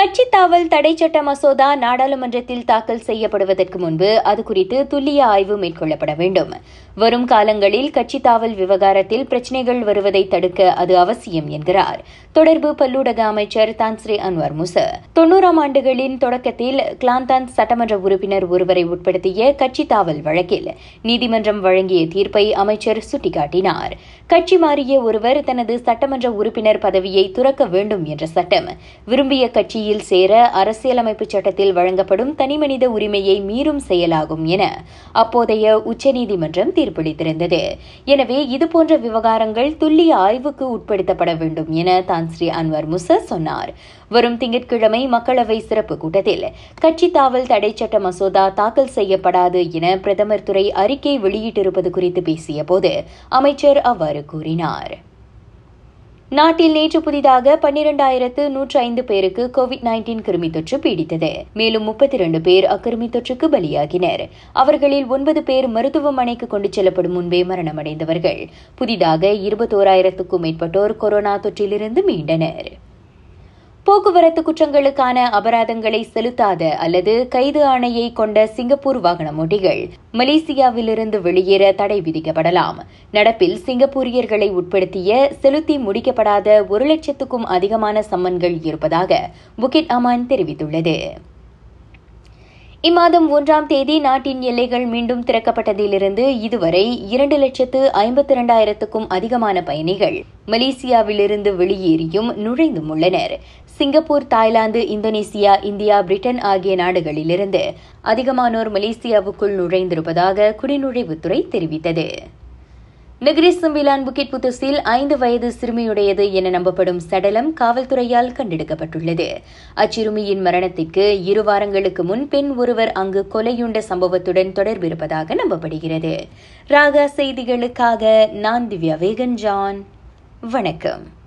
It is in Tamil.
கட்சி தாவல் தடை சட்ட மசோதா நாடாளுமன்றத்தில் தாக்கல் செய்யப்படுவதற்கு முன்பு அது குறித்து துல்லிய ஆய்வு மேற்கொள்ளப்பட வேண்டும். வரும் காலங்களில் கட்சி தாவல் விவகாரத்தில் பிரச்சினைகள் வருவதை தடுக்க அது அவசியம் என்கிறார். தொடர்பு பல்லூடக அமைச்சர் தான்ஸ்ரீ அன்வர் முச. தொன்னூறாம் ஆண்டுகளின் தொடக்கத்தில் கிளாந்தான் சட்டமன்ற உறுப்பினர் ஒருவரை உட்படுத்திய கட்சி தாவல் வழக்கில் நீதிமன்றம் வழங்கிய தீர்ப்பை அமைச்சர் சுட்டிக்காட்டினார். கட்சி மாறிய ஒருவர் தனது சட்டமன்ற உறுப்பினர் பதவியை துறக்க வேண்டும் என்ற சட்டம். விரும்பிய கட்சியில் சேர அரசியலமைப்பு சட்டத்தில் வழங்கப்படும் தனிமனித உரிமையை மீறும் செயலாகும் என அப்போதைய உச்சநீதிமன்றம் தீர்ப்பளித்திருந்தது. எனவே இதுபோன்ற விவகாரங்கள் துல்லிய ஆய்வுக்கு உட்படுத்தப்பட வேண்டும் என தான்ஸ்ரீ அன்வர் முச சொன்னார். வரும் திங்கட்கிழமை மக்களவை சிறப்பு கூட்டத்தில் கட்சி தாவல் தடை சட்ட மசோதா தாக்கல் செய்யப்படாது என பிரதமர் துறை அறிக்கை வெளியிட்டிருப்பது குறித்து பேசியபோது அமைச்சர் அவ்வாறு கூறினார். நாட்டில் நேற்று புதிதாக பன்னிரண்டாயிரத்து நூற்று ஐந்து பேருக்கு கோவிட் நைன்டீன் கிருமி தொற்று பீடித்தது. மேலும் முப்பத்தி இரண்டு பேர் அக்கிருமி தொற்றுக்கு பலியாகினர். அவர்களில் ஒன்பது பேர் மருத்துவமனைக்கு கொண்டு செல்லப்படும் முன்பே மரணமடைந்தவர்கள். புதிதாக இருபத்தோராயிரத்துக்கும் மேற்பட்டோர் கொரோனா தொற்றிலிருந்து மீண்டனர். போக்குவரத்து குற்றங்களுக்கான அபராதங்களை செலுத்தாத அல்லது கைது ஆணையை கொண்ட சிங்கப்பூர் வாகன ஓட்டிகள் மலேசியாவிலிருந்து வெளியேற தடை விதிக்கப்படலாம். நடப்பில் சிங்கப்பூரியர்களை உட்படுத்திய செலுத்தி முடிக்கப்படாத ஒரு லட்சத்துக்கும் அதிகமான சம்மன்கள் இருப்பதாக புகிட் அமான் தெரிவித்துள்ளது. இம்மாதம் ஒன்றாம் தேதி நாட்டின் எல்லைகள் மீண்டும் திறக்கப்பட்டதிலிருந்து இதுவரை இரண்டு லட்சத்து ஐம்பத்தி இரண்டாயிரத்துக்கும் அதிகமான பயணிகள் மலேசியாவிலிருந்து வெளியேறியும் நுழைந்தும் உள்ளனர். Singapore Thailand Indonesia India Britain ஆகிய நாடுகளிலிருந்து அதிகமானோர் மலேசியாவுக்குள் நுழைந்திருப்பதாக குடிநுழைவுத்துறை தெரிவித்தது. நகரி சிம்பிலான் புக்கிட் புத்துஸில் ஐந்து வயது சிறுமியுடையது என நம்பப்படும் சடலம் காவல்துறையால் கண்டெடுக்கப்பட்டுள்ளது. அச்சிறுமியின் மரணத்திற்கு இரு வாரங்களுக்கு முன் பெண் ஒருவர் அங்கு கொலையுண்ட சம்பவத்துடன் தொடர்பிருப்பதாக நம்பப்படுகிறது. ராகா செய்திகளுக்காக நான் திவ்யா வேகன் ஜான் வணக்கம்.